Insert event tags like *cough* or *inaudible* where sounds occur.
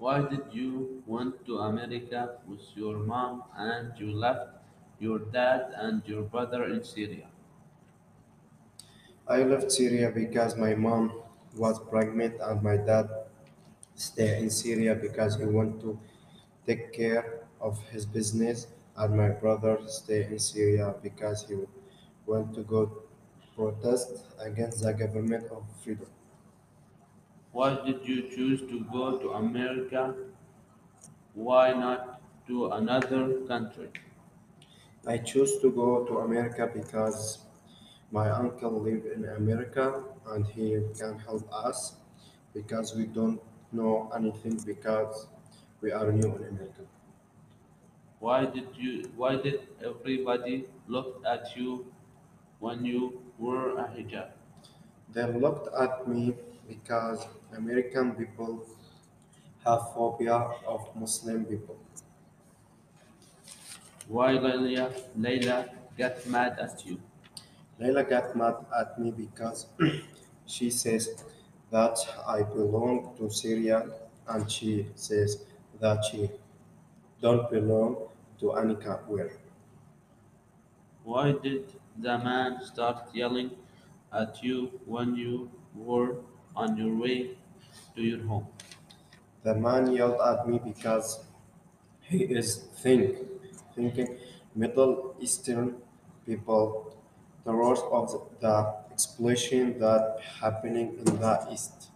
Why did you went to America with your mom and you left your dad and your brother in Syria? I left Syria because my mom was pregnant and my dad stayed in Syria because he wanted to take care of his business and my brother stayed in Syria because he wanted to go protest against the government of freedom. Why did you choose to go to America? Why not to another country? I chose to go to America because my uncle lives in America and he can help us because we don't know anything because we are new in America. Why did you why did everybody look at you when you wore a hijab? They looked at me because American people have phobia of Muslim people. Why Layla, Layla got mad at you? Layla got mad at me because *clears throat* she says that I belong to Syria and she says that she don't belong to any where. Why did the man start yelling at you when you were on your way to your home? The man yelled at me because he is think, thinking Middle Eastern people, the worst of the explosion that happening in the East.